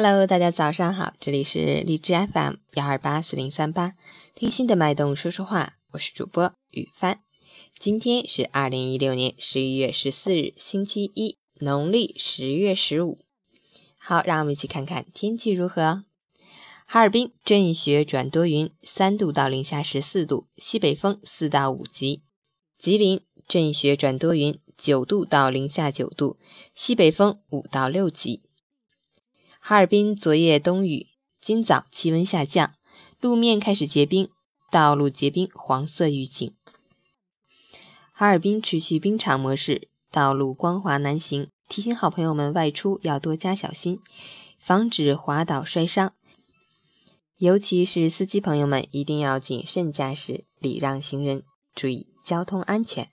Hello，大家早上好，这里是荔枝 FM 幺二八四零三八，听心的脉动说说话，我是主播雨帆。今天是二零一六年十一月十四日，星期一，农历十月十五。好，让我们一起看看天气如何。哈尔滨阵雪转多云，三度到零下十四度，西北风四到五级。吉林阵雪转多云，九度到零下九度，西北风五到六级。哈尔滨昨夜冬雨，今早气温下降，路面开始结冰，道路结冰黄色预警。哈尔滨持续冰场模式，道路光滑难行，提醒好朋友们外出要多加小心，防止滑倒摔伤。尤其是司机朋友们一定要谨慎驾驶，礼让行人，注意交通安全。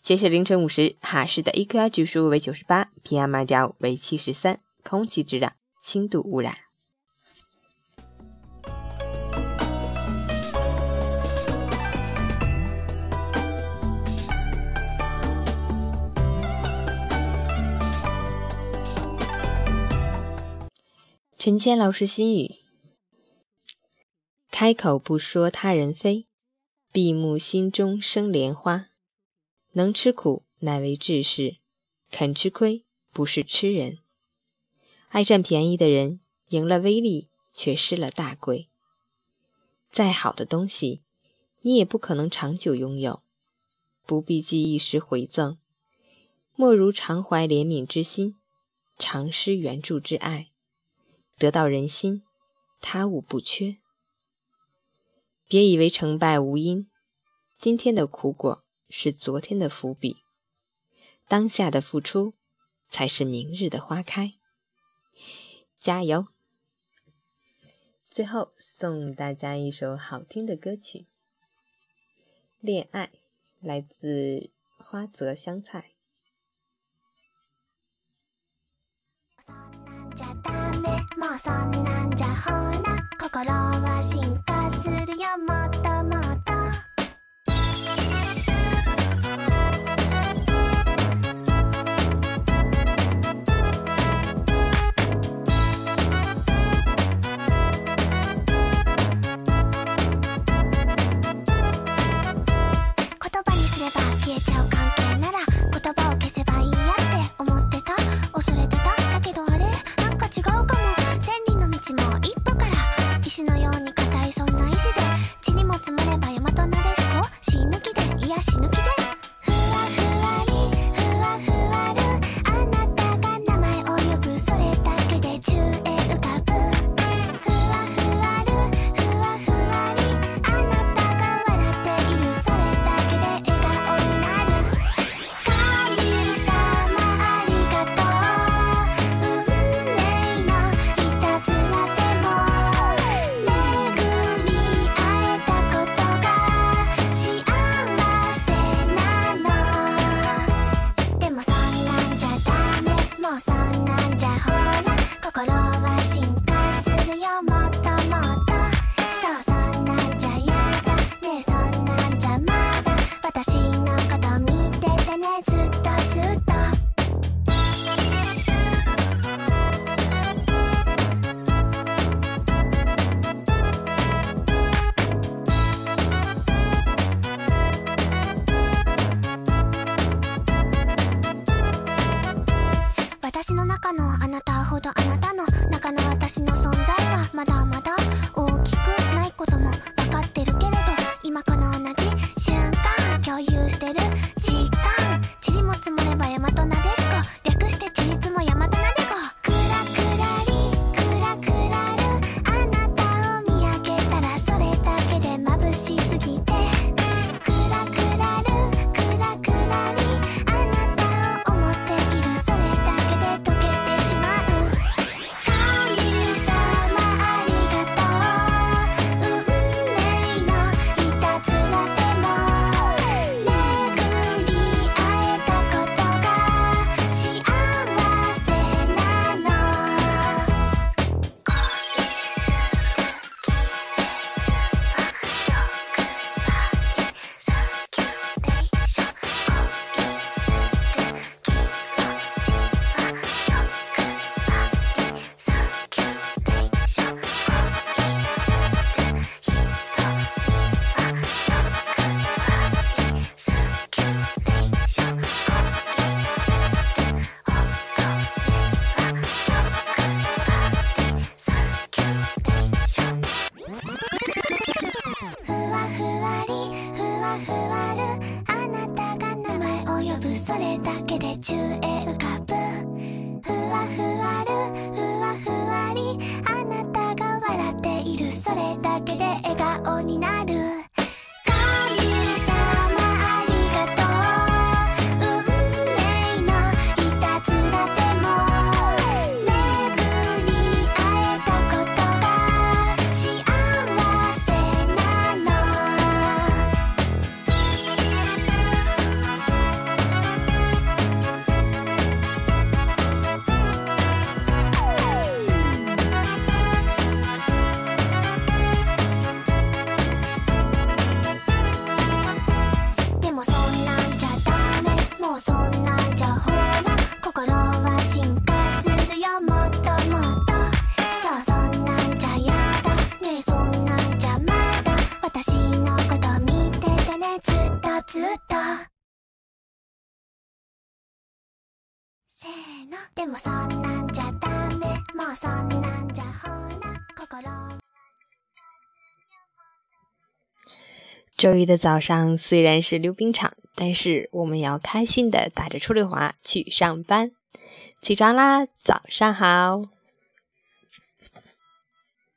截止凌晨五时，哈市的 AQI 指数为九十八，PM 二点五为七十三，空气质量。轻度污染。陈谦老师心语：开口不说他人非，闭目心中生莲花。能吃苦乃为志士，肯吃亏不是吃人。爱占便宜的人，赢了威力，却失了大贵。再好的东西，你也不可能长久拥有。不必记一时回赠，莫如常怀怜悯之心，常施援助之爱，得到人心，他物不缺。别以为成败无因，今天的苦果是昨天的伏笔，当下的付出才是明日的花开。加油！最后送大家一首好听的歌曲，《恋爱》，来自花泽香菜。石のように硬いそんな意志で 私の中のあなたほどあなたの中の私の存在はまだまだ大きくないこともで中へ浮かぶ周一的早上虽然是溜冰场但是我们要开心的打着出溜滑去上班。起床啦早上好。